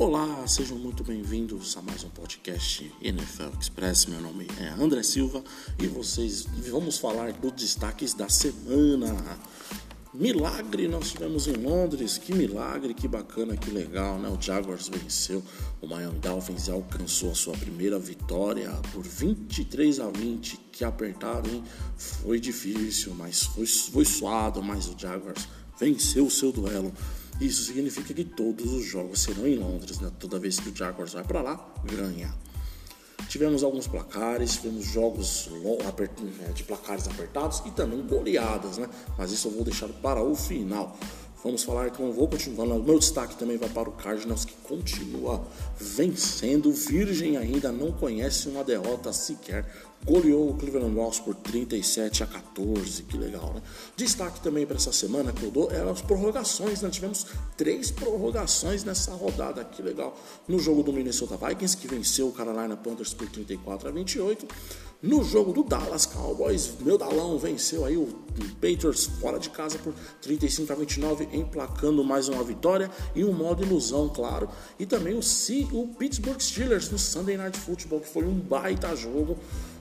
Olá, sejam muito bem-vindos a mais um podcast NFL Express. Meu nome é André Silva e vocês vamos falar dos destaques da semana. Milagre nós tivemos em Londres, que milagre, que bacana, que legal, né? O Jaguars venceu o Miami Dolphins alcançou a sua primeira vitória por 23 a 20. Que apertado, hein? Foi difícil, mas foi, foi suado, mas o Jaguars venceu o seu duelo. Isso significa que todos os jogos serão em Londres, né? Toda vez que o Jaguars vai para lá, ganha. Tivemos alguns placares, tivemos jogos né, de placares apertados e também goleadas, né? Mas isso eu vou deixar para o final. Vamos falar então, vou continuar. O meu destaque também vai para o Cardinals, que continua vencendo. Virgem ainda não conhece uma derrota sequer. Goleou o Cleveland Browns por 37 a 14. Que legal, né? Destaque também para essa semana que eu dou eram as prorrogações. Né? Tivemos três prorrogações nessa rodada. Que legal. No jogo do Minnesota Vikings, que venceu o Carolina Panthers por 34 a 28. No jogo do Dallas Cowboys, meu Dalão venceu aí o Patriots fora de casa por 35 a 29, emplacando mais uma vitória e um modo ilusão, claro. E também o, C, o Pittsburgh Steelers no Sunday Night Football, que foi um baita jogo.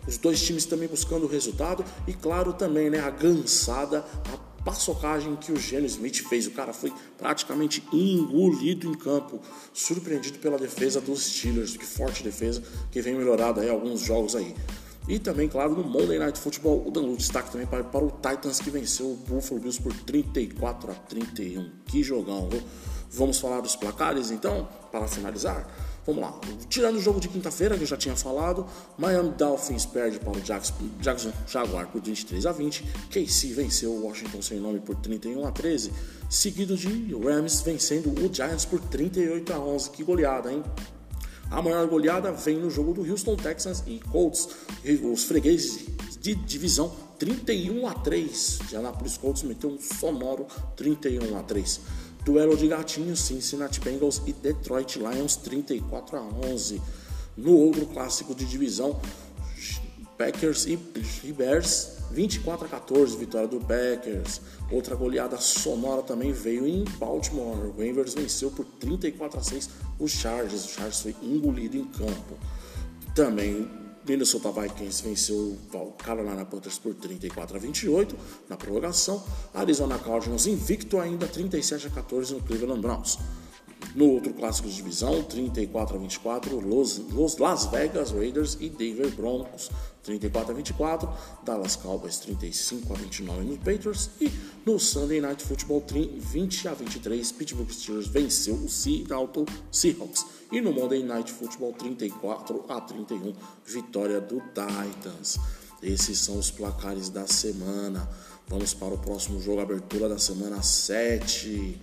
Os dois times também buscando o resultado e, claro, também né, a gansada, a paçocagem que o Geno Smith fez. O cara foi praticamente engolido em campo, surpreendido pela defesa dos Steelers. Que forte defesa que vem melhorada aí alguns jogos aí. E também, claro, no Monday Night Football, o Danilo destaque também para, para o Titans que venceu o Buffalo Bills por 34 a 31. Que jogão, viu? Vamos falar dos placares então, para finalizar? Vamos lá. Tirando o jogo de quinta-feira, que eu já tinha falado, Miami Dolphins perde para o Jackson, Jackson Jaguar por 23 a 20. KC venceu o Washington sem nome por 31 a 13. Seguido de Rams vencendo o Giants por 38 a 11. Que goleada, hein? A maior goleada vem no jogo do Houston Texans e Colts, os fregueses de divisão 31 a 3. Indianapolis Colts meteu um sonoro 31 a 3. Duelo de gatinhos, Cincinnati Bengals e Detroit Lions 34 a 11. No outro clássico de divisão, Packers e Bears 24 a 14, vitória do Packers. Outra goleada sonora também veio em Baltimore. O Ravens venceu por 34 a 6 os Chargers. O Chargers foi engolido em campo. Também Minnesota Vikings venceu o Carolina Panthers por 34 a 28 na prorrogação. Arizona Cardinals invicto ainda 37 a 14 no Cleveland Browns. No outro clássico de divisão, 34 a 24, Los, Los Las Vegas Raiders e Denver Broncos, 34 a 24, Dallas Cowboys 35 a 29 no Patriots e no Sunday Night Football 20 a 23, Pittsburgh Steelers venceu o Seattle Seahawks e no Monday Night Football 34 a 31, vitória do Titans. Esses são os placares da semana. Vamos para o próximo jogo, abertura da semana 7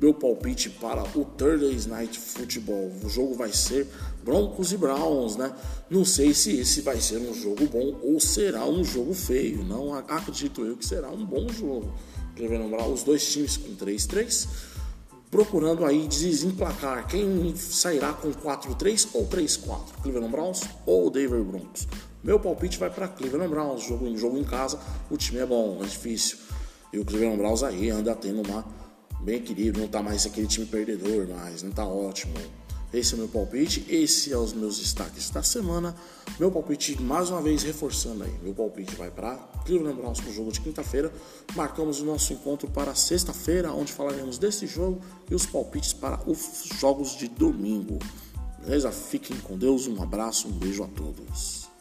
meu palpite para o Thursday Night Football. O jogo vai ser Broncos e Browns, né? Não sei se esse vai ser um jogo bom ou será um jogo feio. Não acredito eu que será um bom jogo. Devendo lembrar os dois times com 3-3, procurando aí desemplacar quem sairá com 4-3 ou 3-4, Cleveland Browns ou Denver Broncos. Meu palpite vai para Cleveland Browns, jogo em jogo em casa, o time é bom, é difícil. E o Cleveland Browns aí anda tendo uma bem equilíbrio, não tá mais aquele time perdedor, mas não tá ótimo. Esse é o meu palpite, esse é os meus destaques da semana. Meu palpite, mais uma vez, reforçando aí. Meu palpite vai para Cleveland Browns pro jogo de quinta-feira. Marcamos o nosso encontro para sexta-feira, onde falaremos desse jogo e os palpites para os jogos de domingo. Beleza? Fiquem com Deus, um abraço, um beijo a todos.